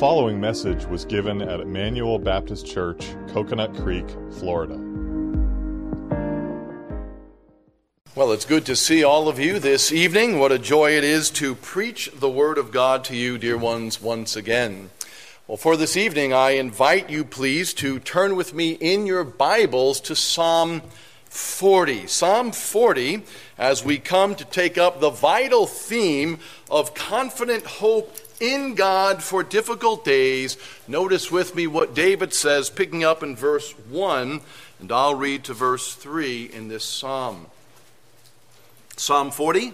following message was given at Emmanuel Baptist Church, Coconut Creek, Florida. Well, it's good to see all of you this evening. What a joy it is to preach the Word of God to you, dear ones, once again. Well, for this evening, I invite you, please, to turn with me in your Bibles to Psalm 40. Psalm 40, as we come to take up the vital theme of confident hope in God for difficult days. Notice with me what David says, picking up in verse 1, and I'll read to verse 3 in this psalm. Psalm 40,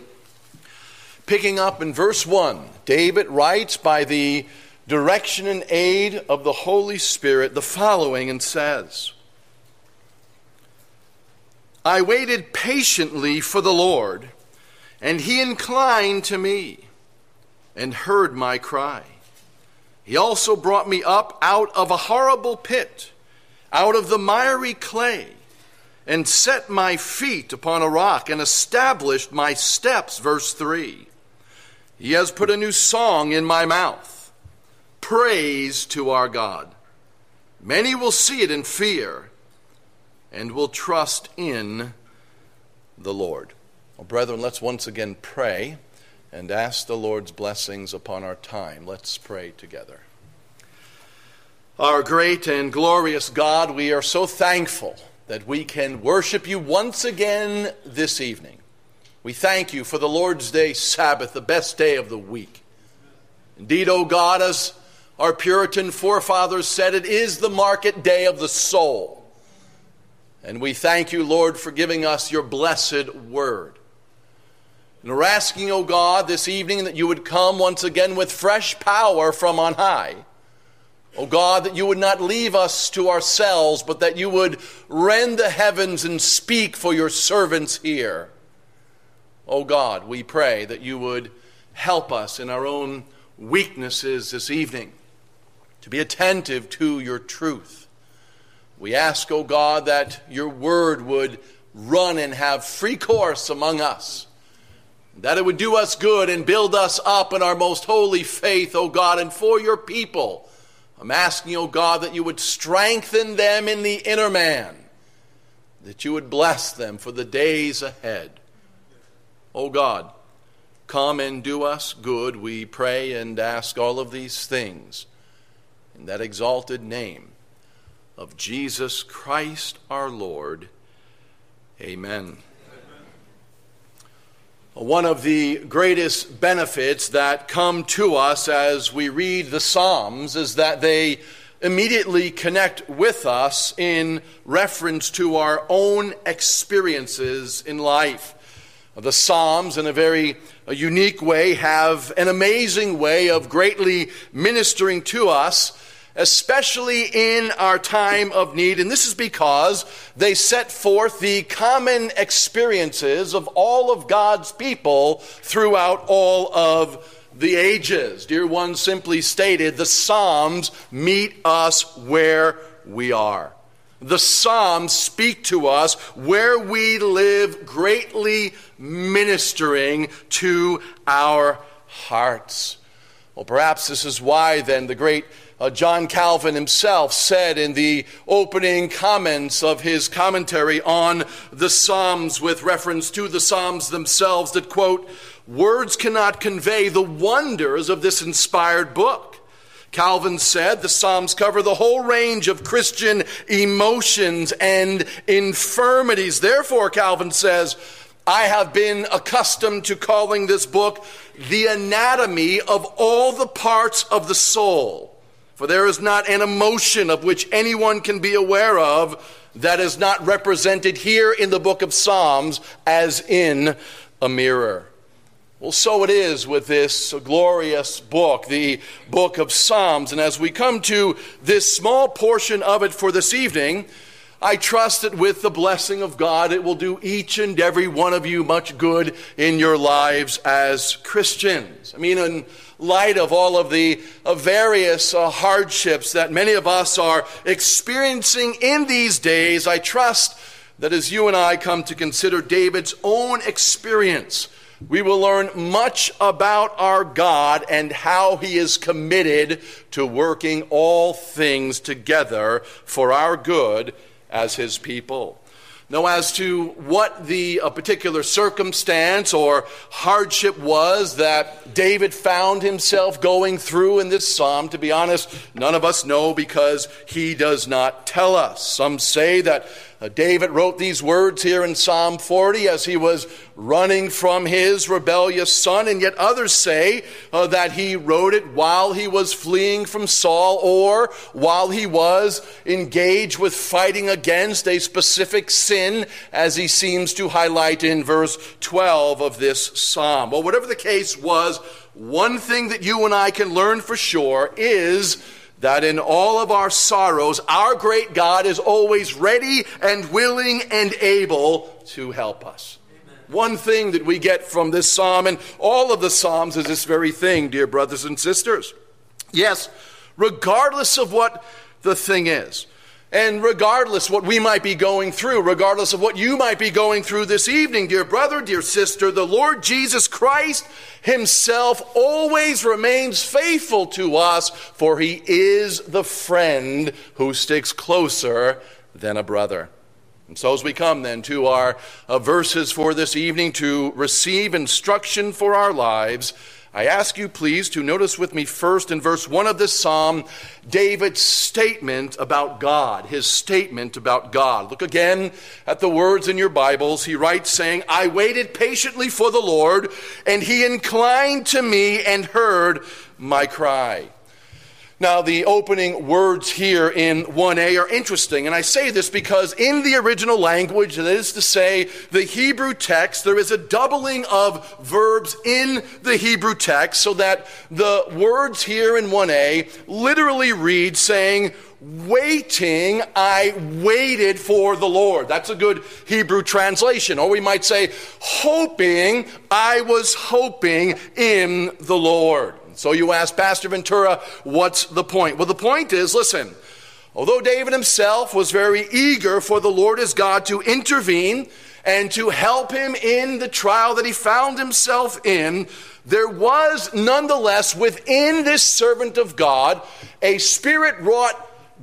picking up in verse 1, David writes by the direction and aid of the Holy Spirit the following and says, I waited patiently for the Lord, and he inclined to me and heard my cry. He also brought me up out of a horrible pit, out of the miry clay, and set my feet upon a rock and established my steps. Verse 3. He has put a new song in my mouth praise to our God. Many will see it in fear and will trust in the Lord. Well, brethren, let's once again pray and ask the Lord's blessings upon our time. Let's pray together. Our great and glorious God, we are so thankful that we can worship you once again this evening. We thank you for the Lord's Day Sabbath, the best day of the week. Indeed, O God, as our Puritan forefathers said, it is the market day of the soul. And we thank you, Lord, for giving us your blessed word. And we're asking, O oh God, this evening that you would come once again with fresh power from on high. O oh God, that you would not leave us to ourselves, but that you would rend the heavens and speak for your servants here. O oh God, we pray that you would help us in our own weaknesses this evening to be attentive to your truth. We ask, O God, that your word would run and have free course among us that it would do us good and build us up in our most holy faith, O God, and for your people. I'm asking, O God, that you would strengthen them in the inner man, that you would bless them for the days ahead. O God, come and do us good, we pray and ask all of these things in that exalted name of Jesus Christ our Lord. Amen. One of the greatest benefits that come to us as we read the Psalms is that they immediately connect with us in reference to our own experiences in life. The Psalms, in a very unique way, have an amazing way of greatly ministering to us especially in our time of need. And this is because they set forth the common experiences of all of God's people throughout all of the ages. Dear one, simply stated, the Psalms meet us where we are. The Psalms speak to us where we live, greatly ministering to our hearts. Well, perhaps this is why then the great uh, John Calvin himself said in the opening comments of his commentary on the Psalms with reference to the Psalms themselves that, quote, words cannot convey the wonders of this inspired book. Calvin said the Psalms cover the whole range of Christian emotions and infirmities. Therefore, Calvin says, I have been accustomed to calling this book the anatomy of all the parts of the soul. For there is not an emotion of which anyone can be aware of that is not represented here in the book of Psalms as in a mirror. Well, so it is with this glorious book, the book of Psalms. And as we come to this small portion of it for this evening, I trust that with the blessing of God, it will do each and every one of you much good in your lives as Christians. I mean, in light of all of the various uh, hardships that many of us are experiencing in these days, I trust that as you and I come to consider David's own experience we will learn much about our God and how He is committed to working all things together for our good as His people. Now, as to what the particular circumstance or hardship was that David found himself going through in this psalm, to be honest, none of us know because he does not tell us. Some say that uh, David wrote these words here in Psalm 40 as he was running from his rebellious son, and yet others say uh, that he wrote it while he was fleeing from Saul or while he was engaged with fighting against a specific sin, as he seems to highlight in verse 12 of this psalm. Well, whatever the case was, one thing that you and I can learn for sure is that in all of our sorrows, our great God is always ready and willing and able to help us. One thing that we get from this psalm and all of the psalms is this very thing, dear brothers and sisters. Yes, regardless of what the thing is, and regardless what we might be going through, regardless of what you might be going through this evening, dear brother, dear sister, the Lord Jesus Christ himself always remains faithful to us, for he is the friend who sticks closer than a brother. And so, as we come then to our uh, verses for this evening to receive instruction for our lives, I ask you, please, to notice with me first in verse 1 of this psalm David's statement about God, his statement about God. Look again at the words in your Bibles. He writes, saying, I waited patiently for the Lord, and he inclined to me and heard my cry. Now, the opening words here in 1a are interesting, and I say this because in the original language, that is to say, the Hebrew text, there is a doubling of verbs in the Hebrew text, so that the words here in 1a literally read saying, Waiting, I waited for the Lord. That's a good Hebrew translation. Or we might say, Hoping, I was hoping in the Lord. So you ask, Pastor Ventura, what's the point? Well, the point is listen, although David himself was very eager for the Lord his God to intervene and to help him in the trial that he found himself in, there was nonetheless within this servant of God a spirit wrought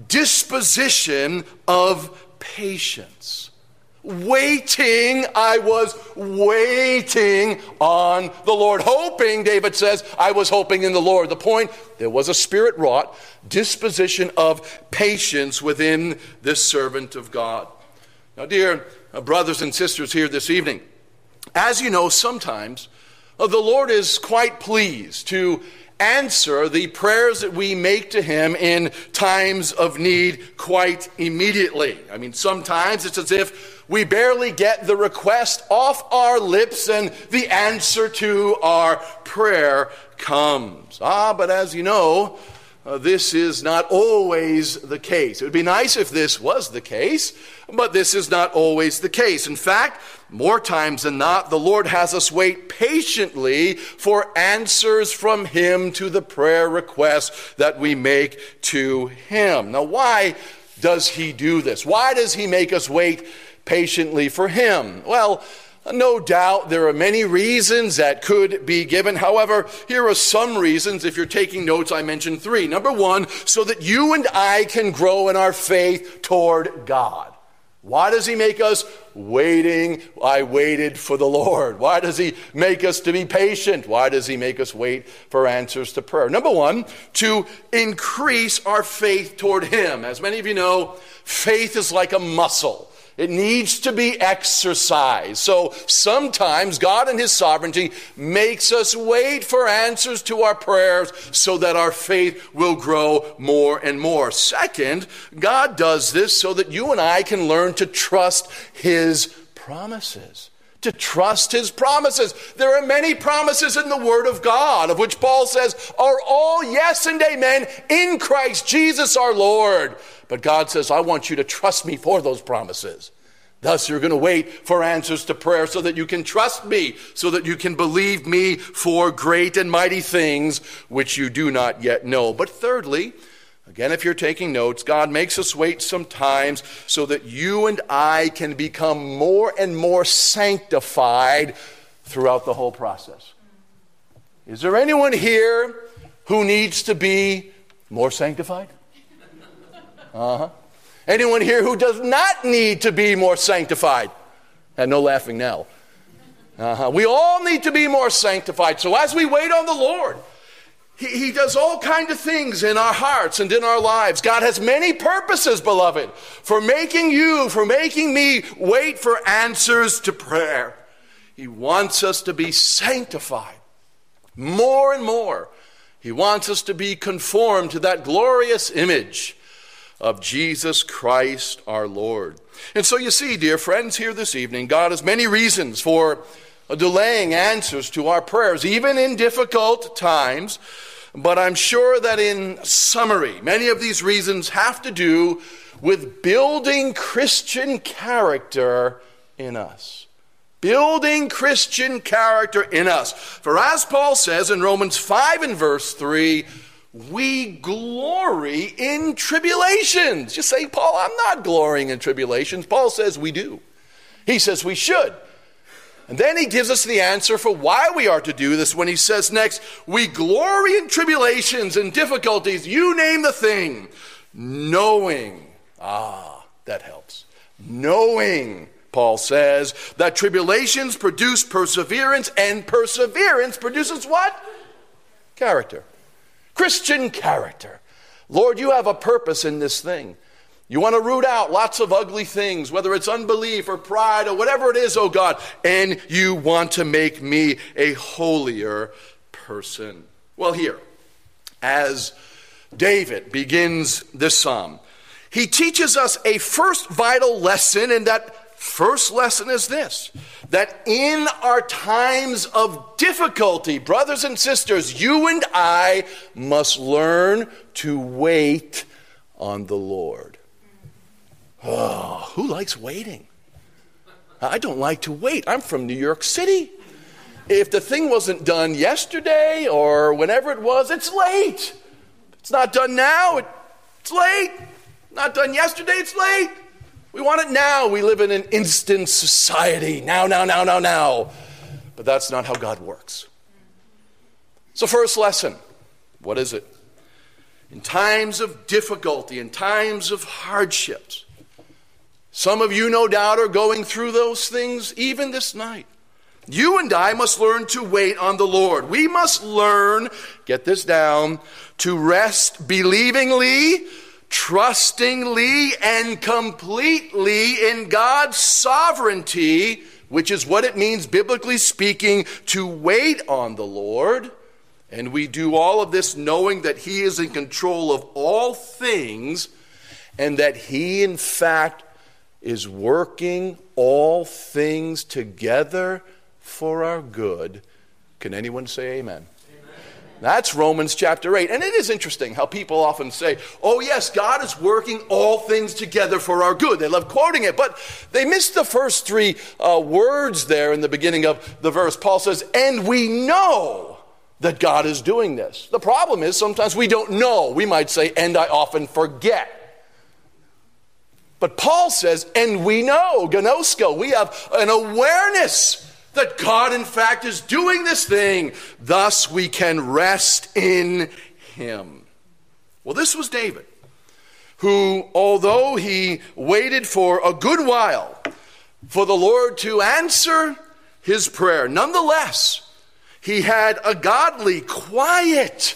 disposition of patience waiting. I was waiting on the Lord. Hoping, David says, I was hoping in the Lord. The point, there was a spirit wrought disposition of patience within this servant of God. Now, dear brothers and sisters here this evening, as you know, sometimes uh, the Lord is quite pleased to answer the prayers that we make to Him in times of need quite immediately. I mean, sometimes it's as if we barely get the request off our lips and the answer to our prayer comes. Ah, but as you know, uh, this is not always the case. It would be nice if this was the case, but this is not always the case. In fact, more times than not, the Lord has us wait patiently for answers from Him to the prayer requests that we make to Him. Now, why does He do this? Why does He make us wait patiently for Him? Well, no doubt there are many reasons that could be given. However, here are some reasons. If you're taking notes, I mentioned three. Number one, so that you and I can grow in our faith toward God. Why does he make us waiting? I waited for the Lord. Why does he make us to be patient? Why does he make us wait for answers to prayer? Number one, to increase our faith toward him. As many of you know, faith is like a muscle. It needs to be exercised. So sometimes God in His sovereignty makes us wait for answers to our prayers so that our faith will grow more and more. Second, God does this so that you and I can learn to trust His promises to trust his promises. There are many promises in the Word of God, of which Paul says are all yes and amen in Christ Jesus our Lord. But God says, I want you to trust me for those promises. Thus, you're going to wait for answers to prayer so that you can trust me, so that you can believe me for great and mighty things which you do not yet know. But thirdly, Again, if you're taking notes, God makes us wait sometimes so that you and I can become more and more sanctified throughout the whole process. Is there anyone here who needs to be more sanctified? Uh huh. Anyone here who does not need to be more sanctified? And no laughing now. Uh-huh. We all need to be more sanctified. So as we wait on the Lord, he, he does all kind of things in our hearts and in our lives. God has many purposes, beloved, for making you, for making me wait for answers to prayer. He wants us to be sanctified more and more. He wants us to be conformed to that glorious image of Jesus Christ our Lord. And so you see, dear friends, here this evening, God has many reasons for Uh, delaying answers to our prayers, even in difficult times. But I'm sure that in summary, many of these reasons have to do with building Christian character in us. Building Christian character in us. For as Paul says in Romans 5 and verse 3, we glory in tribulations. You say, Paul, I'm not glorying in tribulations. Paul says we do. He says we should. And then he gives us the answer for why we are to do this when he says next, we glory in tribulations and difficulties, you name the thing, knowing. Ah, that helps. Knowing, Paul says, that tribulations produce perseverance, and perseverance produces what? Character. Christian character. Lord, you have a purpose in this thing. You want to root out lots of ugly things, whether it's unbelief or pride or whatever it is, oh God, and you want to make me a holier person. Well, here, as David begins this psalm, he teaches us a first vital lesson, and that first lesson is this that in our times of difficulty, brothers and sisters, you and I must learn to wait on the Lord. Oh, who likes waiting? I don't like to wait. I'm from New York City. If the thing wasn't done yesterday or whenever it was, it's late. It's not done now, it's late. Not done yesterday, it's late. We want it now. We live in an instant society. Now, now, now, now, now. But that's not how God works. So, first lesson what is it? In times of difficulty, in times of hardships, some of you, no doubt, are going through those things even this night. You and I must learn to wait on the Lord. We must learn, get this down, to rest believingly, trustingly, and completely in God's sovereignty, which is what it means, biblically speaking, to wait on the Lord. And we do all of this knowing that He is in control of all things and that He, in fact, is working all things together for our good. Can anyone say amen? That's Romans chapter 8. And it is interesting how people often say, oh, yes, God is working all things together for our good. They love quoting it, but they miss the first three uh, words there in the beginning of the verse. Paul says, and we know that God is doing this. The problem is sometimes we don't know. We might say, and I often forget. But Paul says, and we know, gnosko, we have an awareness that God, in fact, is doing this thing. Thus, we can rest in Him. Well, this was David, who, although he waited for a good while for the Lord to answer his prayer, nonetheless, he had a godly, quiet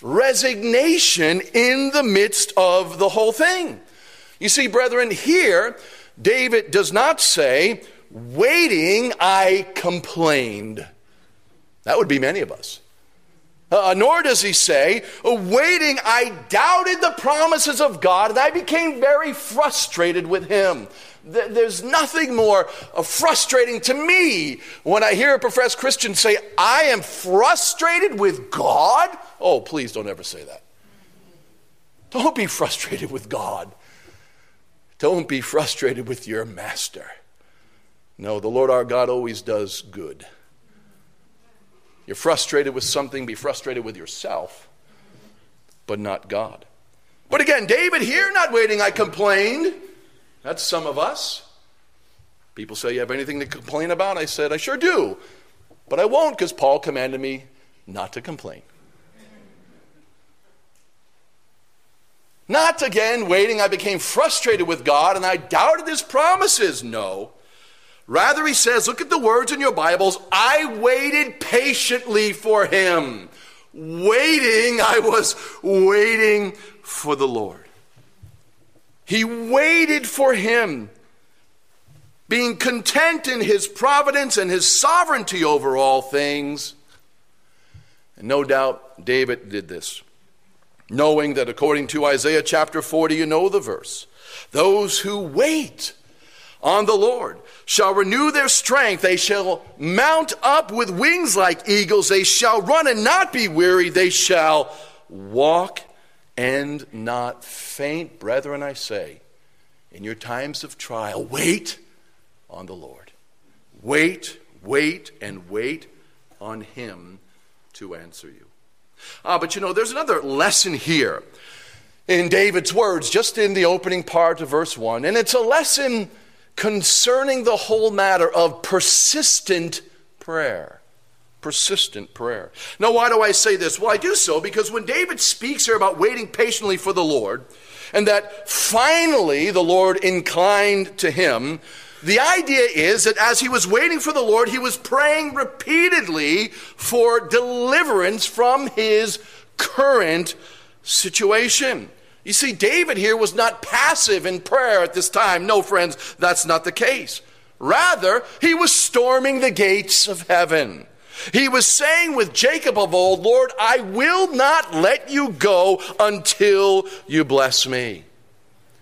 resignation in the midst of the whole thing. You see, brethren, here, David does not say, Waiting, I complained. That would be many of us. Uh, nor does he say, Waiting, I doubted the promises of God and I became very frustrated with him. There's nothing more uh, frustrating to me when I hear a professed Christian say, I am frustrated with God. Oh, please don't ever say that. Don't be frustrated with God. Don't be frustrated with your master. No, the Lord our God always does good. You're frustrated with something, be frustrated with yourself, but not God. But again, David here, not waiting, I complained. That's some of us. People say, You have anything to complain about? I said, I sure do. But I won't because Paul commanded me not to complain. Not again waiting, I became frustrated with God and I doubted his promises. No. Rather, he says, look at the words in your Bibles. I waited patiently for him. Waiting, I was waiting for the Lord. He waited for him, being content in his providence and his sovereignty over all things. And no doubt David did this knowing that according to Isaiah chapter 40, you know the verse. Those who wait on the Lord shall renew their strength. They shall mount up with wings like eagles. They shall run and not be weary. They shall walk and not faint. Brethren, I say, in your times of trial, wait on the Lord. Wait, wait, and wait on Him to answer you. Ah, but you know, there's another lesson here in David's words, just in the opening part of verse 1. And it's a lesson concerning the whole matter of persistent prayer. Persistent prayer. Now, why do I say this? Well, I do so because when David speaks here about waiting patiently for the Lord, and that finally the Lord inclined to him, the idea is that as he was waiting for the Lord, he was praying repeatedly for deliverance from his current situation. You see, David here was not passive in prayer at this time. No, friends, that's not the case. Rather, he was storming the gates of heaven. He was saying with Jacob of old, Lord, I will not let you go until you bless me.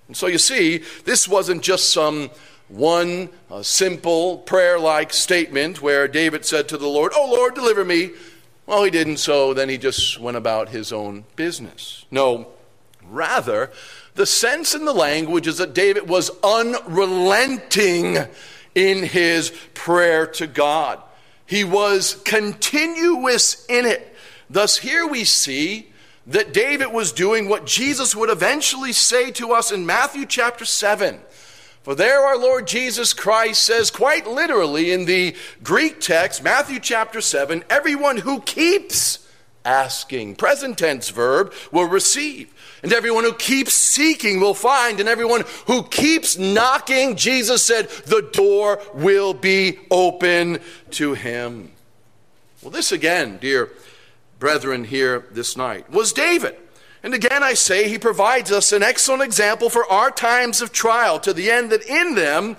And so you see, this wasn't just some one simple prayer like statement where David said to the Lord, Oh Lord, deliver me. Well, he didn't, so then he just went about his own business. No, rather, the sense in the language is that David was unrelenting in his prayer to God. He was continuous in it. Thus, here we see that David was doing what Jesus would eventually say to us in Matthew chapter 7 for there our Lord Jesus Christ says quite literally in the Greek text, Matthew chapter 7, everyone who keeps asking, present tense verb, will receive. And everyone who keeps seeking will find. And everyone who keeps knocking, Jesus said, the door will be open to him. Well, this again, dear brethren, here this night was David. And again, I say, he provides us an excellent example for our times of trial, to the end that in them,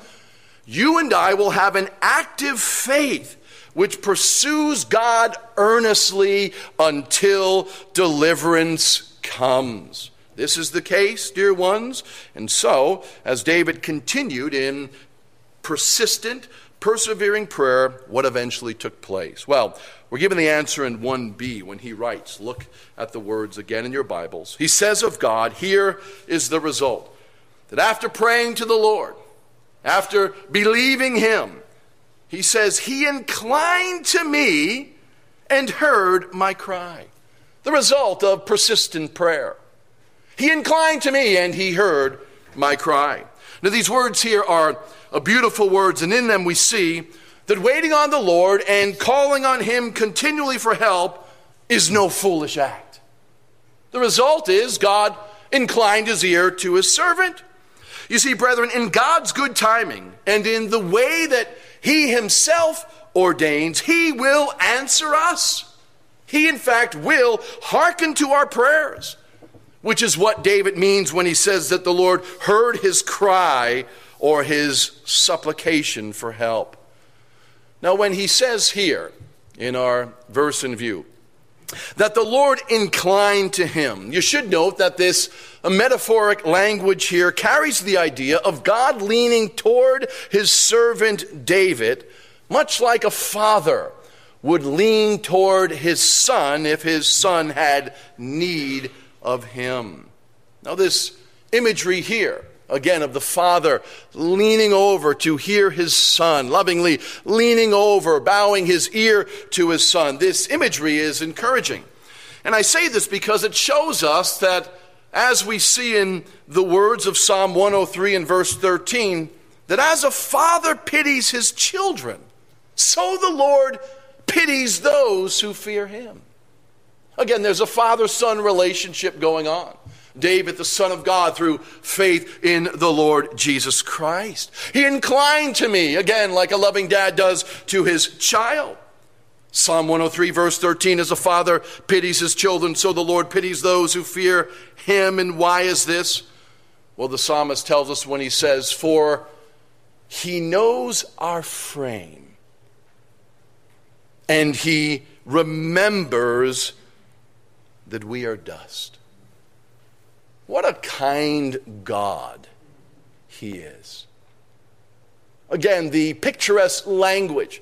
you and I will have an active faith which pursues God earnestly until deliverance comes. This is the case, dear ones. And so, as David continued in persistent, persevering prayer, what eventually took place? Well, we're given the answer in 1b when he writes. Look at the words again in your Bibles. He says of God, here is the result that after praying to the Lord, after believing him, he says, He inclined to me and heard my cry. The result of persistent prayer. He inclined to me and he heard my cry. Now, these words here are beautiful words, and in them we see that waiting on the Lord and calling on Him continually for help is no foolish act. The result is God inclined His ear to His servant. You see, brethren, in God's good timing and in the way that He Himself ordains, He will answer us. He, in fact, will hearken to our prayers, which is what David means when he says that the Lord heard his cry or his supplication for help. Now, when he says here in our verse in view that the Lord inclined to him, you should note that this metaphoric language here carries the idea of God leaning toward his servant David, much like a father would lean toward his son if his son had need of him. Now, this imagery here again of the father leaning over to hear his son, lovingly leaning over, bowing his ear to his son. This imagery is encouraging. And I say this because it shows us that, as we see in the words of Psalm 103 and verse 13, that as a father pities his children, so the Lord pities those who fear him. Again, there's a father son relationship going on. David, the Son of God, through faith in the Lord Jesus Christ. He inclined to me, again, like a loving dad does to his child. Psalm 103, verse 13 As a father pities his children, so the Lord pities those who fear him. And why is this? Well, the psalmist tells us when he says, For he knows our frame, and he remembers that we are dust. What a kind God he is. Again, the picturesque language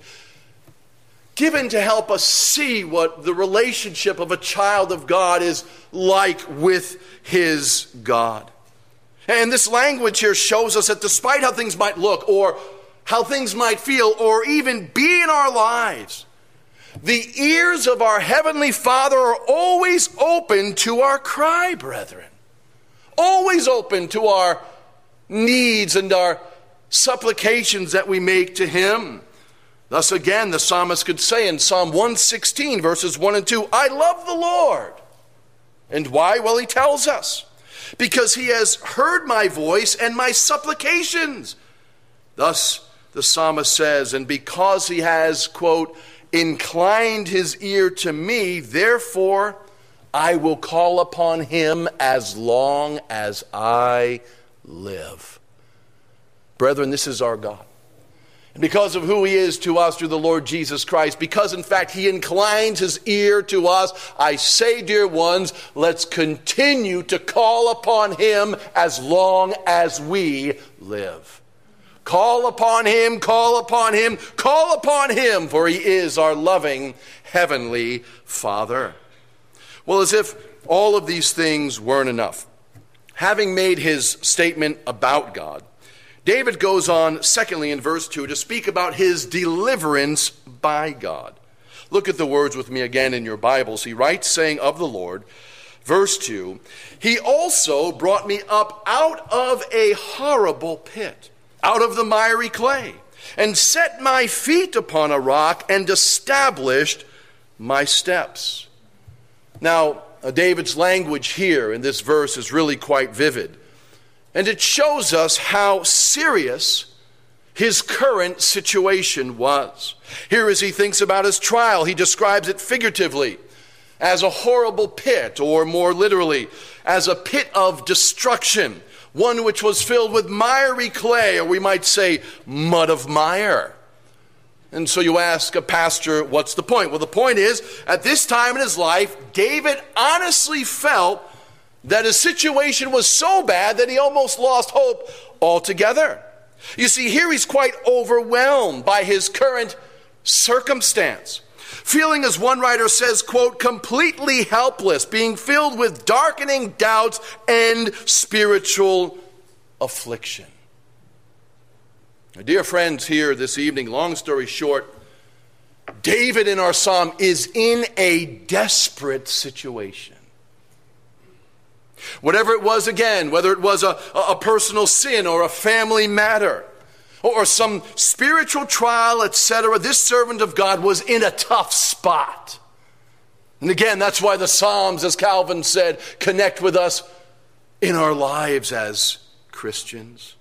given to help us see what the relationship of a child of God is like with his God. And this language here shows us that despite how things might look, or how things might feel, or even be in our lives, the ears of our Heavenly Father are always open to our cry, brethren always open to our needs and our supplications that we make to Him. Thus, again, the psalmist could say in Psalm 116, verses 1 and 2, I love the Lord. And why? Well, he tells us, because he has heard my voice and my supplications. Thus, the psalmist says, and because he has, quote, inclined his ear to me, therefore I will call upon him as long as I live. Brethren, this is our God. And because of who he is to us through the Lord Jesus Christ, because in fact he inclines his ear to us, I say, dear ones, let's continue to call upon him as long as we live. Call upon him, call upon him, call upon him, for he is our loving heavenly Father. Well, as if all of these things weren't enough. Having made his statement about God, David goes on, secondly, in verse 2, to speak about his deliverance by God. Look at the words with me again in your Bibles. He writes, saying of the Lord, verse 2, He also brought me up out of a horrible pit, out of the miry clay, and set my feet upon a rock and established my steps. Now, uh, David's language here in this verse is really quite vivid. And it shows us how serious his current situation was. Here, as he thinks about his trial, he describes it figuratively as a horrible pit, or more literally, as a pit of destruction, one which was filled with miry clay, or we might say mud of mire. And so you ask a pastor, what's the point? Well, the point is, at this time in his life, David honestly felt that his situation was so bad that he almost lost hope altogether. You see, here he's quite overwhelmed by his current circumstance. Feeling, as one writer says, quote, completely helpless, being filled with darkening doubts and spiritual affliction. Dear friends, here this evening, long story short, David in our psalm is in a desperate situation. Whatever it was, again, whether it was a, a personal sin or a family matter or some spiritual trial, etc., this servant of God was in a tough spot. And again, that's why the Psalms, as Calvin said, connect with us in our lives as Christians.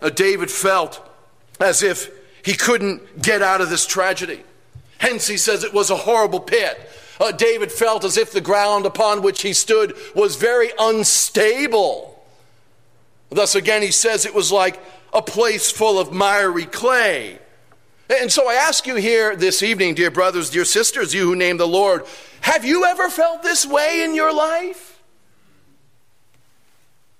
David felt as if he couldn't get out of this tragedy. Hence, he says it was a horrible pit. Uh, David felt as if the ground upon which he stood was very unstable. Thus, again, he says it was like a place full of miry clay. And so I ask you here this evening, dear brothers, dear sisters, you who name the Lord, have you ever felt this way in your life?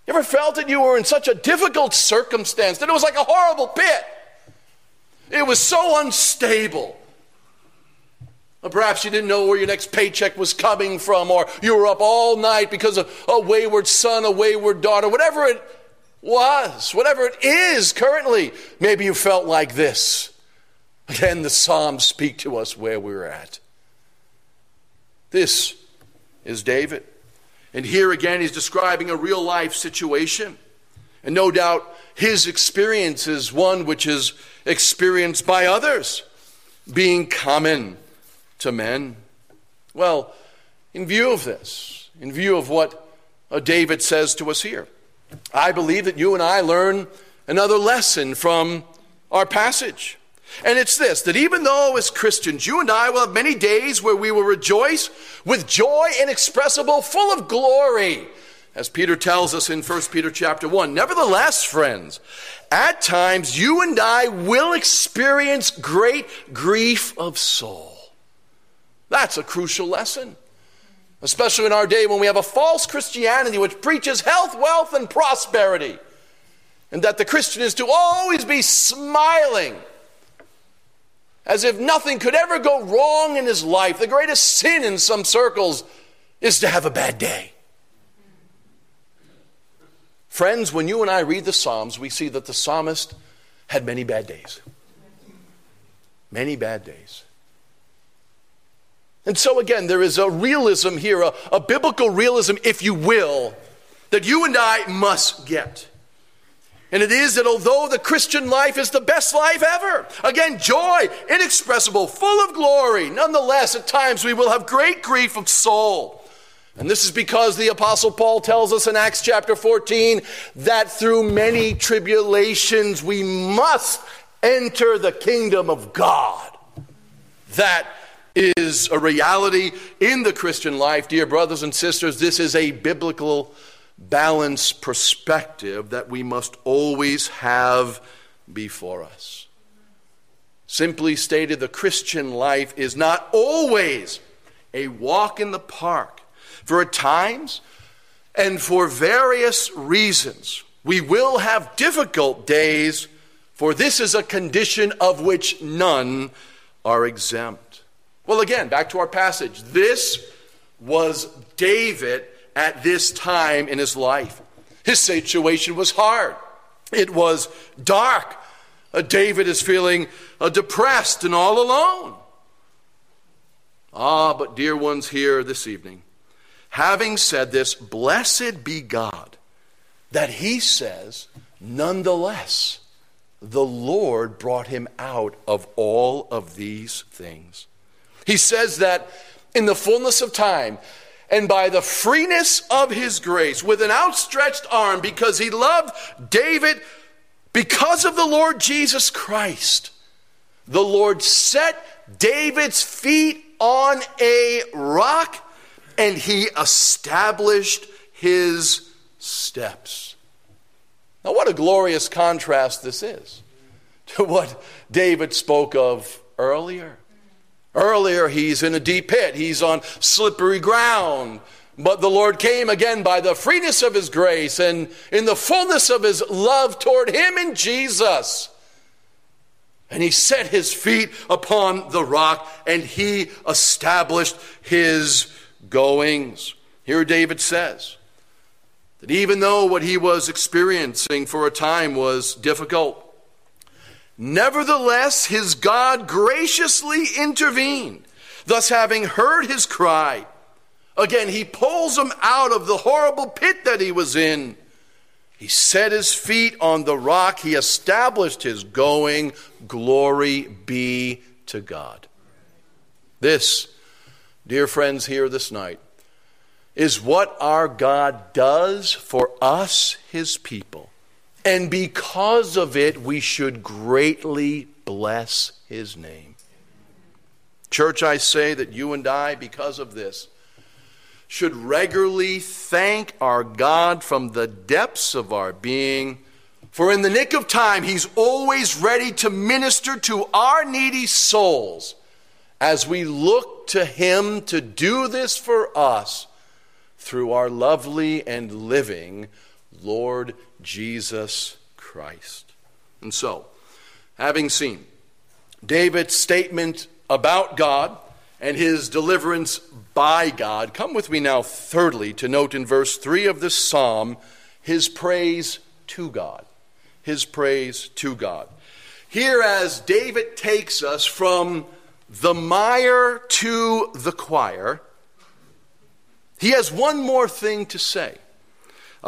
You ever felt that you were in such a difficult circumstance that it was like a horrible pit? It was so unstable. Or perhaps you didn't know where your next paycheck was coming from, or you were up all night because of a wayward son, a wayward daughter, whatever it was, whatever it is currently. Maybe you felt like this. Again, the Psalms speak to us where we're at. This is David. And here again, he's describing a real life situation. And no doubt his experience is one which is experienced by others. being common to men. Well, in view of this, in view of what uh, David says to us here, I believe that you and I learn another lesson from our passage. And it's this that even though as Christians, you and I will have many days where we will rejoice with joy inexpressible, full of glory, as Peter tells us in 1 Peter chapter 1. Nevertheless, friends, at times you and I will experience great grief of soul. That's a crucial lesson. Especially in our day when we have a false Christianity which preaches health, wealth, and prosperity. And that the Christian is to always be smiling as if nothing could ever go wrong in his life. The greatest sin in some circles is to have a bad day. Friends, when you and I read the Psalms, we see that the psalmist had many bad days. Many bad days. And so, again, there is a realism here, a, a, biblical realism, if you will, that you and I must get. And it is that although the Christian life is the best life ever, again, joy, inexpressible, full of glory, nonetheless, at times we will have great grief of soul. And this is because the Apostle Paul tells us in Acts chapter 14 that through many tribulations we must enter the kingdom of God. That is a reality in the Christian life, dear brothers and sisters. This is a biblical balanced perspective that we must always have before us. Simply stated, the Christian life is not always a walk in the park. For at times, and for various reasons, we will have difficult days, for this is a condition of which none are exempt. Well, again, back to our passage. This was David at this time in his life. His situation was hard, it was dark. Uh, David is feeling uh, depressed and all alone. Ah, but dear ones here this evening, having said this, blessed be God that he says, nonetheless, the Lord brought him out of all of these things. He says that in the fullness of time, and by the freeness of his grace, with an outstretched arm, because he loved David, because of the Lord Jesus Christ, the Lord set David's feet on a rock and he established his steps. Now, what a glorious contrast this is to what David spoke of earlier. Earlier, he's in a deep pit, he's on slippery ground. But the Lord came again by the freeness of his grace and in the fullness of his love toward him in Jesus. And he set his feet upon the rock and he established his goings. Here David says that even though what he was experiencing for a time was difficult, Nevertheless, his God graciously intervened, thus having heard his cry. Again, he pulls him out of the horrible pit that he was in. He set his feet on the rock. He established his going. Glory be to God. This, dear friends, here this night, is what our God does for us, his people. And because of it, we should greatly bless his name. Church, I say that you and I, because of this, should regularly thank our God from the depths of our being. For in the nick of time, He's always ready to minister to our needy souls as we look to Him to do this for us through our lovely and living Lord Jesus Christ. And so, having seen David's statement about God and his deliverance by God, come with me now, thirdly, to note in verse 3 of this psalm his praise to God. His praise to God. Here, as David takes us from the mire to the choir, he has one more thing to say.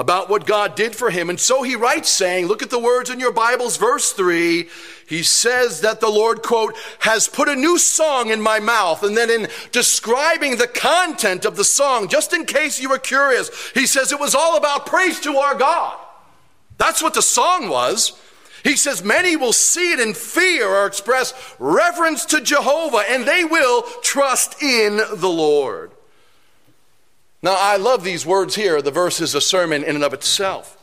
About what God did for him. And so he writes, saying, Look at the words in your Bibles, verse 3. He says that the Lord, quote, has put a new song in my mouth. And then in describing the content of the song, just in case you were curious, he says it was all about praise to our God. That's what the song was. He says, Many will see it in fear or express reverence to Jehovah, and they will trust in the Lord. Now, I love these words here. The verse is a sermon in and of itself.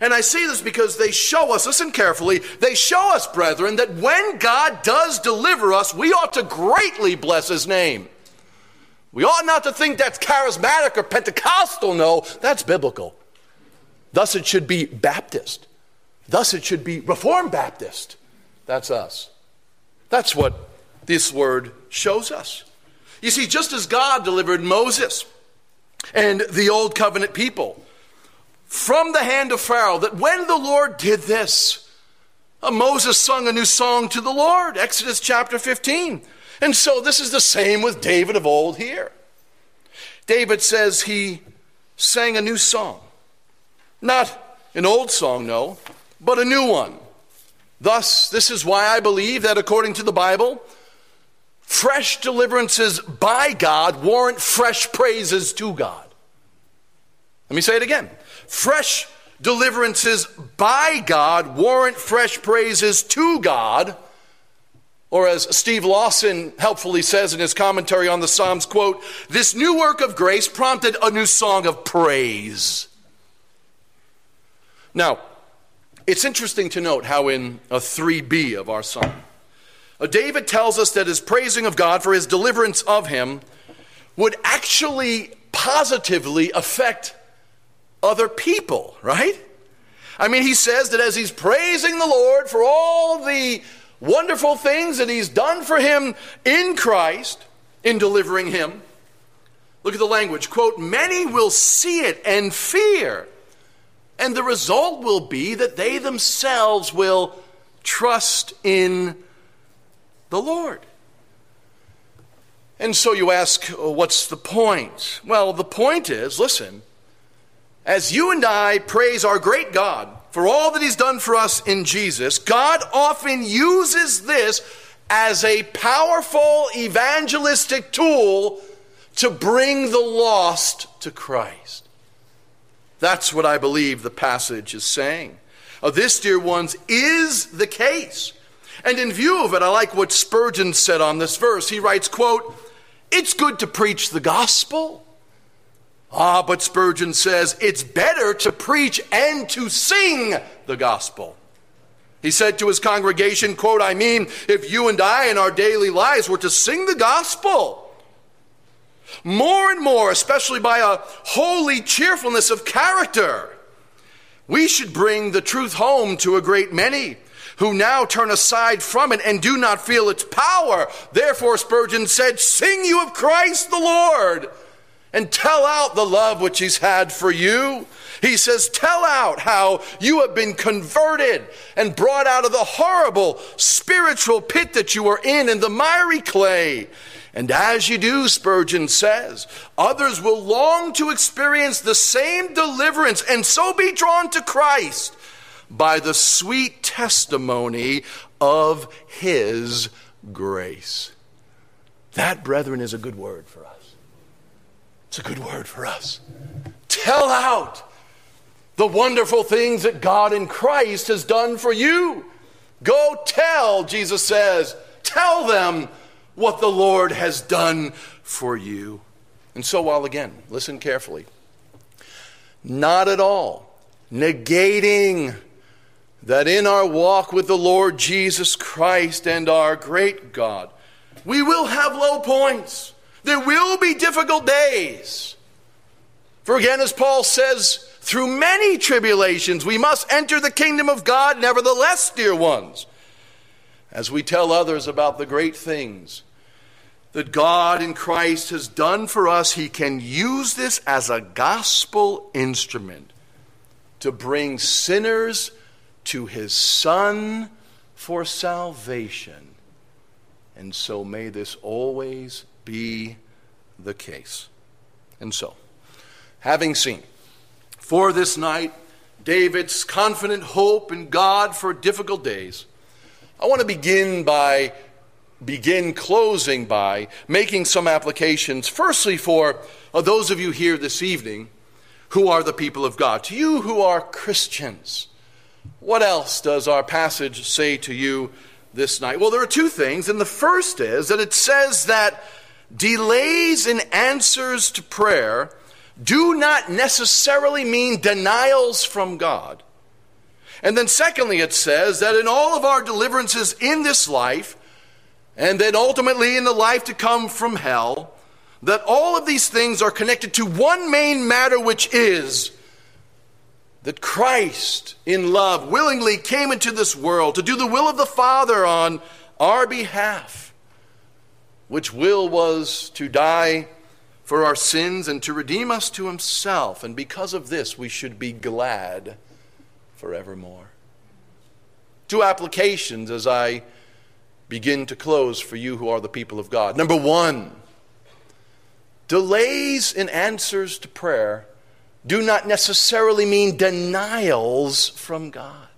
And I see this because they show us, listen carefully, they show us, brethren, that when God does deliver us, we ought to greatly bless his name. We ought not to think that's charismatic or Pentecostal. No, that's biblical. Thus, it should be Baptist. Thus, it should be Reformed Baptist. That's us. That's what this word shows us. You see, just as God delivered Moses and the old covenant people from the hand of Pharaoh, that when the Lord did this, uh, Moses sung a new song to the Lord, Exodus chapter 15. And so this is the same with David of old here. David says he sang a new song. Not an old song, no, but a new one. Thus, this is why I believe that according to the Bible, fresh deliverances by God warrant fresh praises to God. Let me say it again. Fresh deliverances by God warrant fresh praises to God. Or as Steve Lawson helpfully says in his commentary on the Psalms, quote, this new work of grace prompted a new song of praise. Now, it's interesting to note how in a 3b of our psalm, Uh, David tells us that his praising of God for his deliverance of him would actually positively affect other people, right? I mean, he says that as he's praising the Lord for all the wonderful things that he's done for him in Christ, in delivering him, look at the language quote, many will see it and fear. And the result will be that they themselves will trust in the Lord. And so you ask, uh, what's the point? Well, the point is listen, as you and I praise our great God for all that He's done for us in Jesus, God often uses this as a powerful evangelistic tool to bring the lost to Christ. That's what I believe the passage is saying. This, dear ones, is the case. And in view of it, I like what Spurgeon said on this verse. He writes, quote, It's good to preach the gospel Ah, but Spurgeon says it's better to preach and to sing the gospel. He said to his congregation, quote, I mean, if you and I in our daily lives were to sing the gospel, more and more, especially by a holy cheerfulness of character, we should bring the truth home to a great many who now turn aside from it and do not feel its power. Therefore, Spurgeon said, Sing you of Christ the Lord and tell out the love which he's had for you. He says, Tell out how you have been converted and brought out of the horrible spiritual pit that you were in, in the miry clay. And as you do, Spurgeon says, others will long to experience the same deliverance and so be drawn to Christ by the sweet testimony of his grace. That, brethren, is a good word for us. It's a good word for us. Tell out the wonderful things that God in Christ has done for you. Go tell, Jesus says, tell them what the Lord has done for you. And so, while again, listen carefully, not at all negating that in our walk with the Lord Jesus Christ and our great God, we will have low points. There will be difficult days. For again, as Paul says, through many tribulations we must enter the kingdom of God, nevertheless, dear ones, as we tell others about the great things that God in Christ has done for us, He can use this as a gospel instrument to bring sinners to His Son for salvation. And so may this always be the case. And so, having seen for this night, David's confident hope in God for difficult days. I want to begin by begin closing by making some applications. Firstly, for uh, those of you here this evening who are the people of God, to you who are Christians, what else does our passage say to you this night? Well, there are two things, and the first is that it says that delays in answers to prayer do not necessarily mean denials from God. And then, secondly, it says that in all of our deliverances in this life, and then ultimately in the life to come from hell, that all of these things are connected to one main matter, which is that Christ, in love, willingly came into this world to do the will of the Father on our behalf, which will was to die for our sins and to redeem us to himself. And because of this, we should be glad forevermore. Two applications as I begin to close for you who are the people of God. Number one, delays in answers to prayer do not necessarily mean denials from God.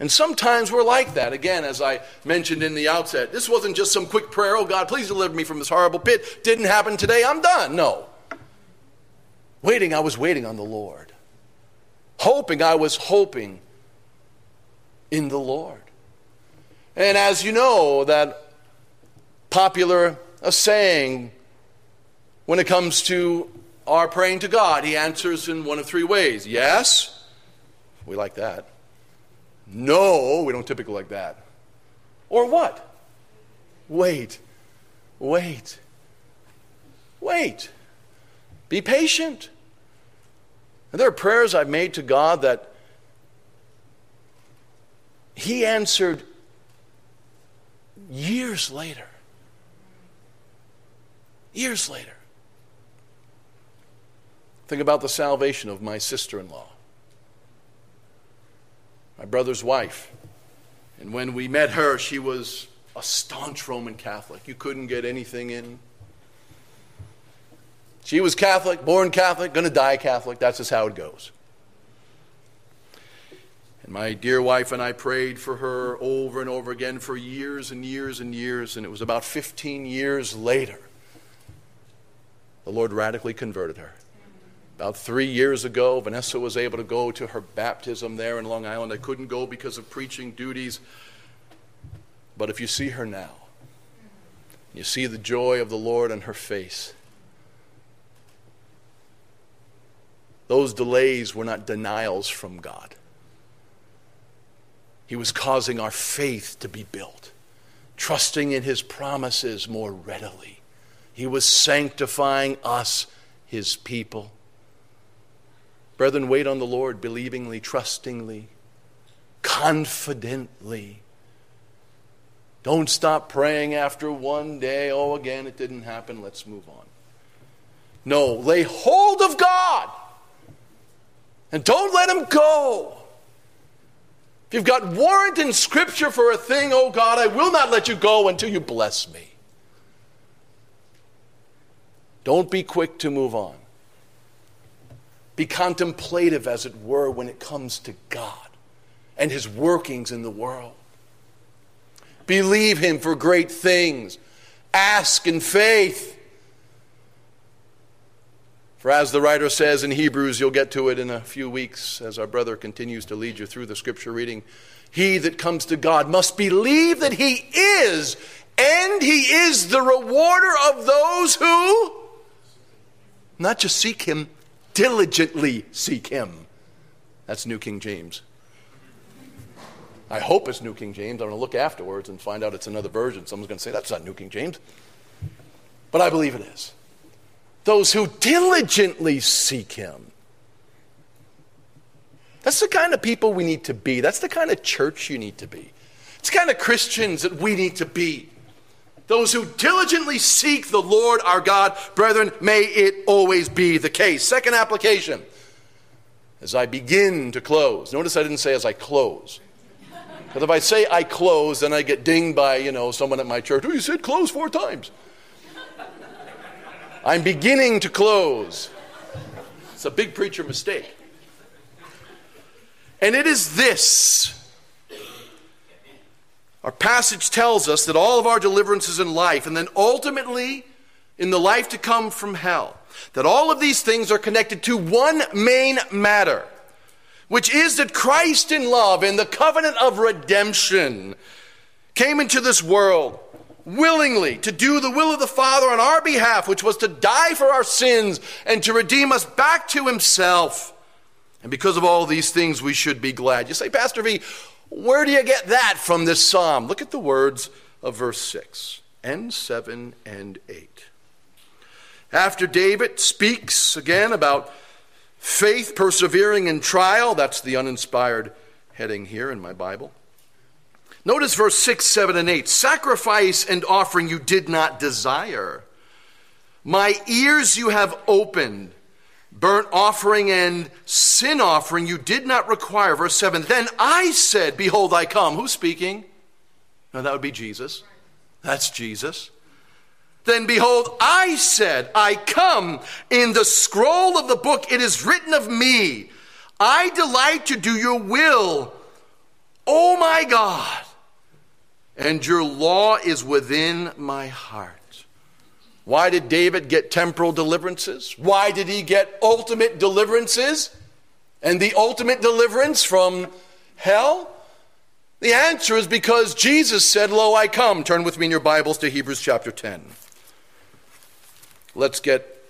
And sometimes we're like that. Again, as I mentioned in the outset, this wasn't just some quick prayer, oh God, please deliver me from this horrible pit. Didn't happen today, I'm done. No. Waiting, I was waiting on the Lord. Hoping, I was hoping in the Lord. And as you know, that popular saying when it comes to our praying to God, He answers in one of three ways. Yes, we like that. No, we don't typically like that. Or what? Wait, wait, wait. Be patient. And there are prayers I've made to God that He answered years later. Years later. Think about the salvation of my sister in law my brother's wife. And when we met her, she was a staunch Roman Catholic. You couldn't get anything in. She was Catholic, born Catholic, going to die Catholic. That's just how it goes. And my dear wife and I prayed for her over and over again for years and years and years. And it was about 15 years later, the Lord radically converted her. About three years ago, Vanessa was able to go to her baptism there in Long Island. I couldn't go because of preaching duties. But if you see her now, you see the joy of the Lord on her face. Those delays were not denials from God. He was causing our faith to be built, trusting in His promises more readily. He was sanctifying us, His people. Brethren, wait on the Lord believingly, trustingly, confidently. Don't stop praying after one day. Oh, again, it didn't happen. Let's move on. No, lay hold of God and don't let Him go. If you've got warrant in Scripture for a thing, oh God, I will not let you go until you bless me. Don't be quick to move on. Be contemplative, as it were, when it comes to God and His workings in the world. Believe Him for great things. Ask in faith. For as the writer says in Hebrews, you'll get to it in a few weeks as our brother continues to lead you through the scripture reading. He that comes to God must believe that He is, and He is the rewarder of those who not just seek Him, diligently seek him. That's New King James. I hope it's New King James. I'm going to look afterwards and find out it's another version. Someone's going to say, that's not New King James. But I believe it is. Those who diligently seek him. That's the kind of people we need to be. That's the kind of church you need to be. It's the kind of Christians that we need to be. Those who diligently seek the Lord our God, brethren, may it always be the case. Second application. As I begin to close, notice I didn't say as I close. Because if I say I close, then I get dinged by, you know, someone at my church. Oh, you said close four times. I'm beginning to close. It's a big preacher mistake. And it is this. Our passage tells us that all of our deliverances in life, and then ultimately in the life to come from hell, that all of these things are connected to one main matter, which is that Christ in love in the covenant of redemption came into this world willingly to do the will of the Father on our behalf, which was to die for our sins and to redeem us back to Himself. And because of all these things, we should be glad. You say, Pastor V, where do you get that from this psalm? Look at the words of verse 6 and 7 and 8. After David speaks again about faith persevering in trial, that's the uninspired heading here in my Bible. Notice verse 6, 7, and 8. Sacrifice and offering you did not desire. My ears you have opened. Burnt offering and sin offering you did not require. Verse 7. Then I said, Behold, I come. Who's speaking? Now that would be Jesus. That's Jesus. Then behold, I said, I come. In the scroll of the book it is written of me. I delight to do your will. Oh my God. And your law is within my heart. Why did David get temporal deliverances? Why did he get ultimate deliverances? And the ultimate deliverance from hell? The answer is because Jesus said, Lo, I come. Turn with me in your Bibles to Hebrews chapter 10. Let's get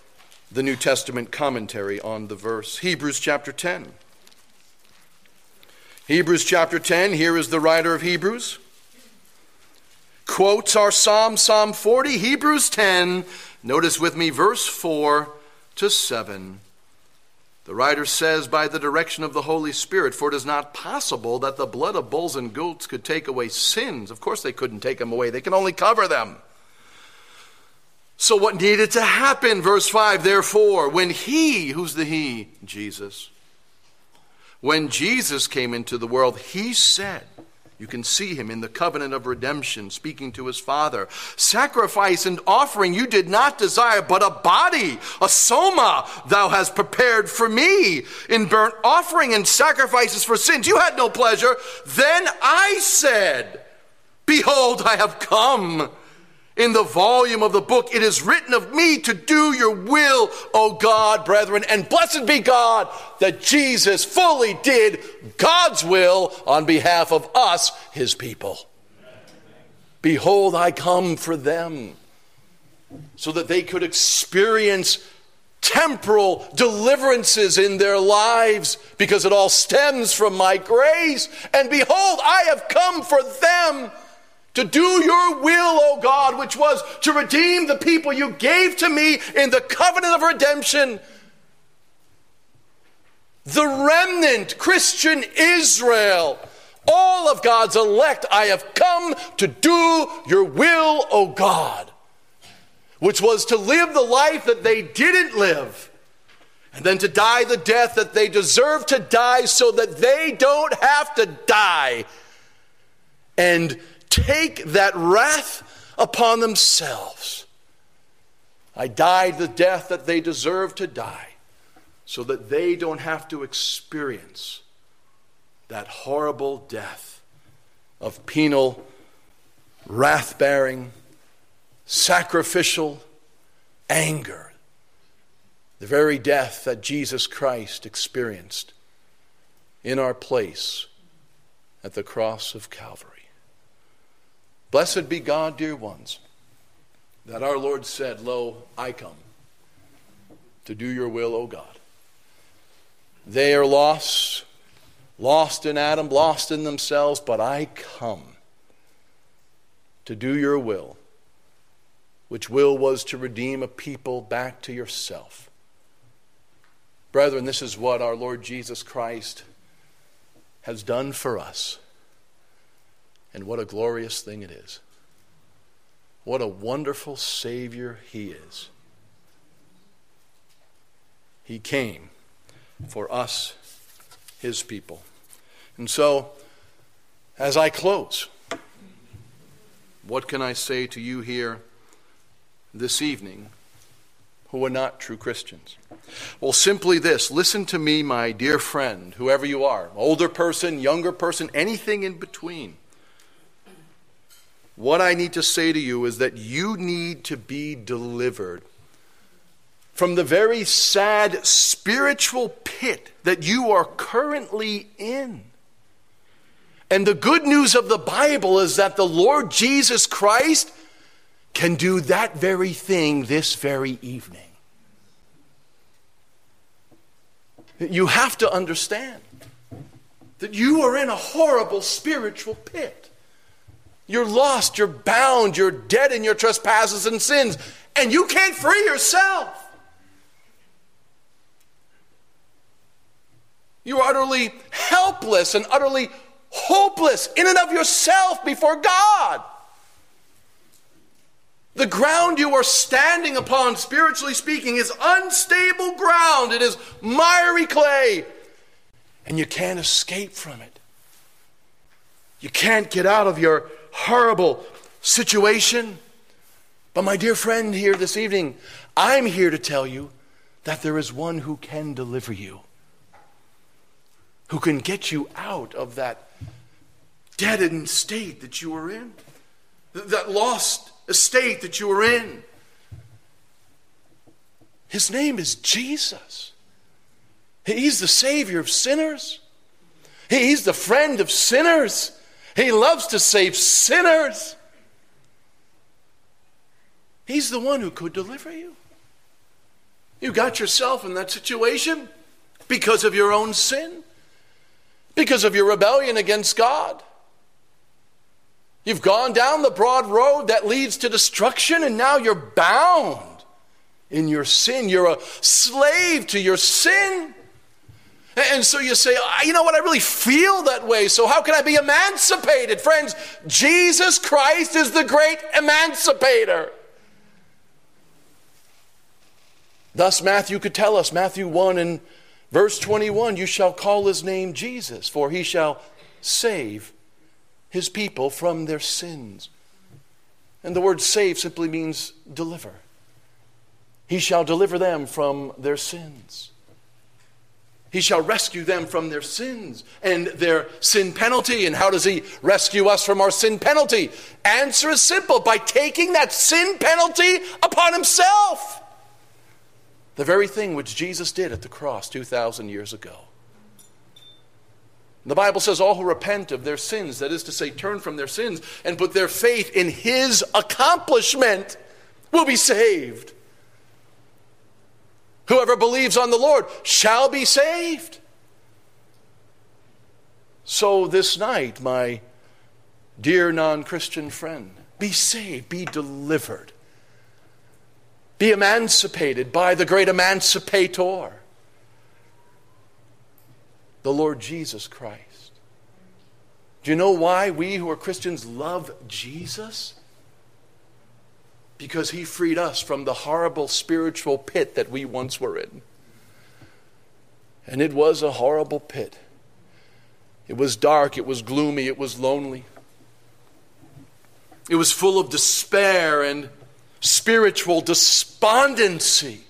the New Testament commentary on the verse. Hebrews chapter 10. Hebrews chapter 10, here is the writer of Hebrews. Quotes our Psalm, Psalm 40, Hebrews 10. Notice with me verse 4 to 7. The writer says, By the direction of the Holy Spirit, for it is not possible that the blood of bulls and goats could take away sins. Of course, they couldn't take them away, they can only cover them. So, what needed to happen? Verse 5 Therefore, when He, who's the He? Jesus. When Jesus came into the world, He said, you can see him in the covenant of redemption speaking to his father. Sacrifice and offering you did not desire, but a body, a soma, thou hast prepared for me. In burnt offering and sacrifices for sins, you had no pleasure. Then I said, Behold, I have come in the volume of the book, it is written of me to do your will, O God, brethren. And blessed be God that Jesus fully did God's will on behalf of us, his people. Behold, I come for them so that they could experience temporal deliverances in their lives because it all stems from my grace. And behold, I have come for them to do your will, O God, which was to redeem the people you gave to me in the covenant of redemption. The remnant, Christian Israel, all of God's elect, I have come to do your will, O God, which was to live the life that they didn't live, and then to die the death that they deserve to die so that they don't have to die. And take that wrath upon themselves. I died the death that they deserve to die so that they don't have to experience that horrible death of penal, wrath bearing, sacrificial anger. The very death that Jesus Christ experienced in our place at the cross of Calvary. Blessed be God, dear ones, that our Lord said, Lo, I come to do your will, O God. They are lost, lost in Adam, lost in themselves, but I come to do your will, which will was to redeem a people back to yourself. Brethren, this is what our Lord Jesus Christ has done for us. And what a glorious thing it is. What a wonderful Savior He is. He came for us, His people. And so, as I close, what can I say to you here this evening who are not true Christians? Well, simply this listen to me, my dear friend, whoever you are, older person, younger person, anything in between. What I need to say to you is that you need to be delivered from the very sad spiritual pit that you are currently in. And the good news of the Bible is that the Lord Jesus Christ can do that very thing this very evening. You have to understand that you are in a horrible spiritual pit. You're lost, you're bound, you're dead in your trespasses and sins, and you can't free yourself. You're utterly helpless and utterly hopeless in and of yourself before God. The ground you are standing upon, spiritually speaking, is unstable ground. It is miry clay. And you can't escape from it. You can't get out of your horrible situation. But, my dear friend, here this evening, I'm here to tell you that there is one who can deliver you who can get you out of that deadened state that you were in, that lost estate that you were in. His name is Jesus. He's the Savior of sinners. He's the friend of sinners. He loves to save sinners. He's the one who could deliver you. You got yourself in that situation because of your own sin because of your rebellion against God. You've gone down the broad road that leads to destruction, and now you're bound in your sin. You're a slave to your sin. And so you say, you know what, I really feel that way, so how can I be emancipated? Friends, Jesus Christ is the great emancipator. Thus, Matthew could tell us, Matthew 1 and Verse 21 You shall call his name Jesus, for he shall save his people from their sins. And the word save simply means deliver. He shall deliver them from their sins. He shall rescue them from their sins and their sin penalty. And how does he rescue us from our sin penalty? Answer is simple by taking that sin penalty upon himself. The very thing which Jesus did at the cross 2,000 years ago. The Bible says, All who repent of their sins, that is to say, turn from their sins and put their faith in His accomplishment, will be saved. Whoever believes on the Lord shall be saved. So, this night, my dear non Christian friend, be saved, be delivered be emancipated by the great emancipator, the Lord Jesus Christ. Do you know why we who are Christians love Jesus? Because he freed us from the horrible spiritual pit that we once were in. And it was a horrible pit. It was dark, it was gloomy, it was lonely. It was full of despair and spiritual despondency.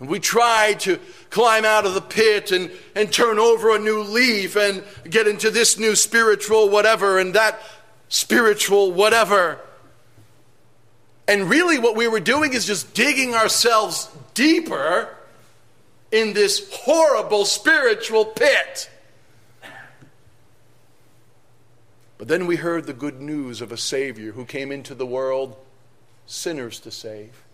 And we tried to climb out of the pit and, and turn over a new leaf and get into this new spiritual whatever and that spiritual whatever. And really, what we were doing is just digging ourselves deeper in this horrible spiritual pit. But then we heard the good news of a Savior who came into the world sinners to save.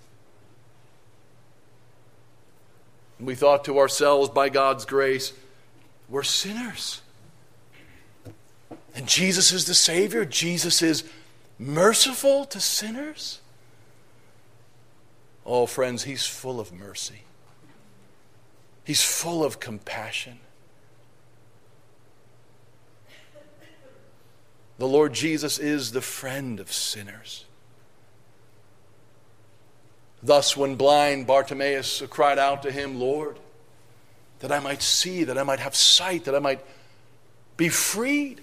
And we thought to ourselves, by God's grace, we're sinners. And Jesus is the Savior. Jesus is merciful to sinners. Oh, friends, He's full of mercy, He's full of compassion. The Lord Jesus is the friend of sinners. Thus, when blind Bartimaeus cried out to him, Lord, that I might see, that I might have sight, that I might be freed.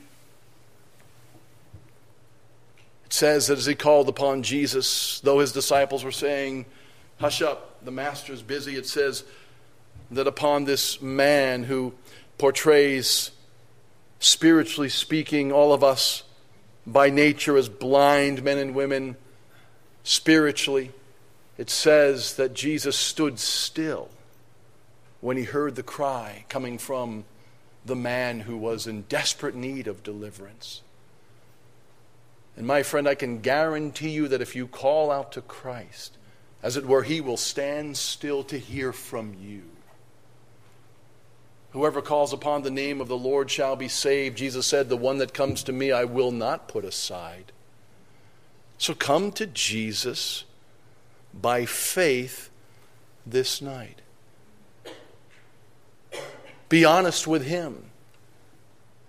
It says that as he called upon Jesus, though his disciples were saying, Hush up, the master's busy, it says that upon this man who portrays, spiritually speaking, all of us by nature as blind men and women, spiritually, it says that Jesus stood still when he heard the cry coming from the man who was in desperate need of deliverance. And my friend, I can guarantee you that if you call out to Christ, as it were, he will stand still to hear from you. Whoever calls upon the name of the Lord shall be saved. Jesus said, The one that comes to me I will not put aside. So come to Jesus by faith this night. Be honest with Him.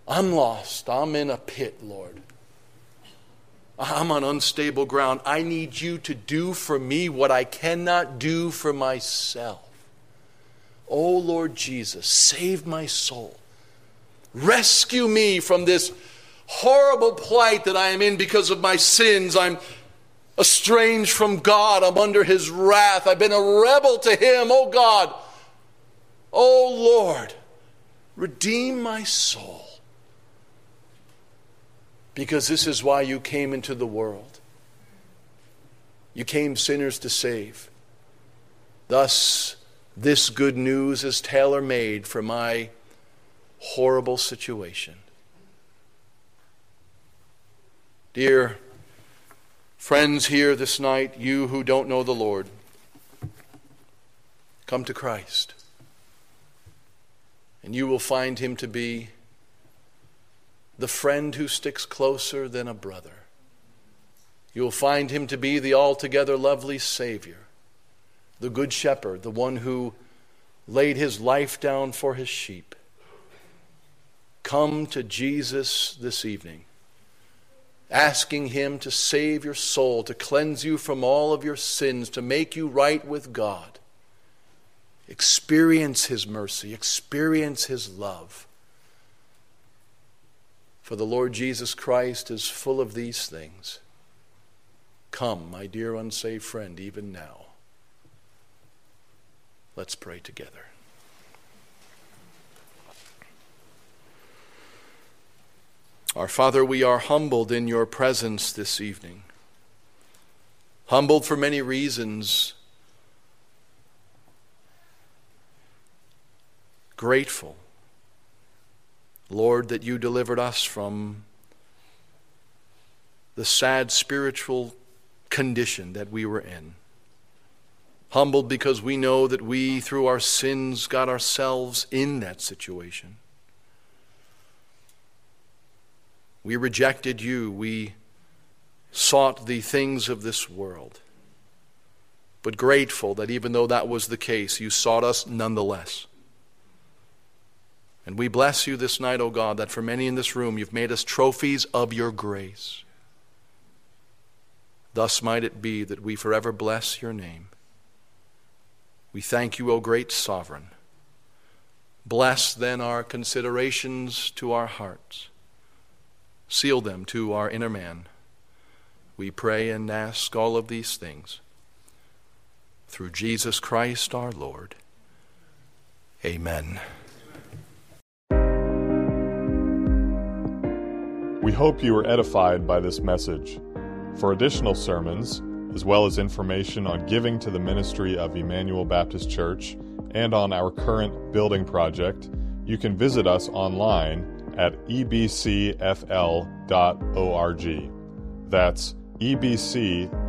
I'm lost. I'm in a pit, Lord. I'm on unstable ground. I need you to do for me what I cannot do for myself. Oh, Lord Jesus, save my soul. Rescue me from this horrible plight that I am in because of my sins. I'm estranged from God. I'm under his wrath. I've been a rebel to him. Oh, God. Oh, Lord. Redeem my soul. Because this is why you came into the world. You came sinners to save. Thus, this good news is tailor made for my horrible situation. Dear friends here this night, you who don't know the Lord, come to Christ and you will find him to be the friend who sticks closer than a brother. You will find him to be the altogether lovely Savior, the Good Shepherd, the one who laid his life down for his sheep. Come to Jesus this evening, asking him to save your soul, to cleanse you from all of your sins, to make you right with God. Experience His mercy, experience His love. For the Lord Jesus Christ is full of these things. Come, my dear unsaved friend, even now. Let's pray together. Our Father, we are humbled in your presence this evening. Humbled for many reasons grateful, Lord, that you delivered us from the sad spiritual condition that we were in. Humbled because we know that we, through our sins, got ourselves in that situation. We rejected you. We sought the things of this world. But grateful that even though that was the case, you sought us nonetheless. And we bless you this night, O God, that for many in this room you've made us trophies of your grace. Thus might it be that we forever bless your name. We thank you, O great sovereign. Bless then our considerations to our hearts. Seal them to our inner man. We pray and ask all of these things through Jesus Christ our Lord. Amen. We hope you were edified by this message. For additional sermons, as well as information on giving to the ministry of Emmanuel Baptist Church and on our current building project, you can visit us online at ebcfl.org. That's ebcfl.org.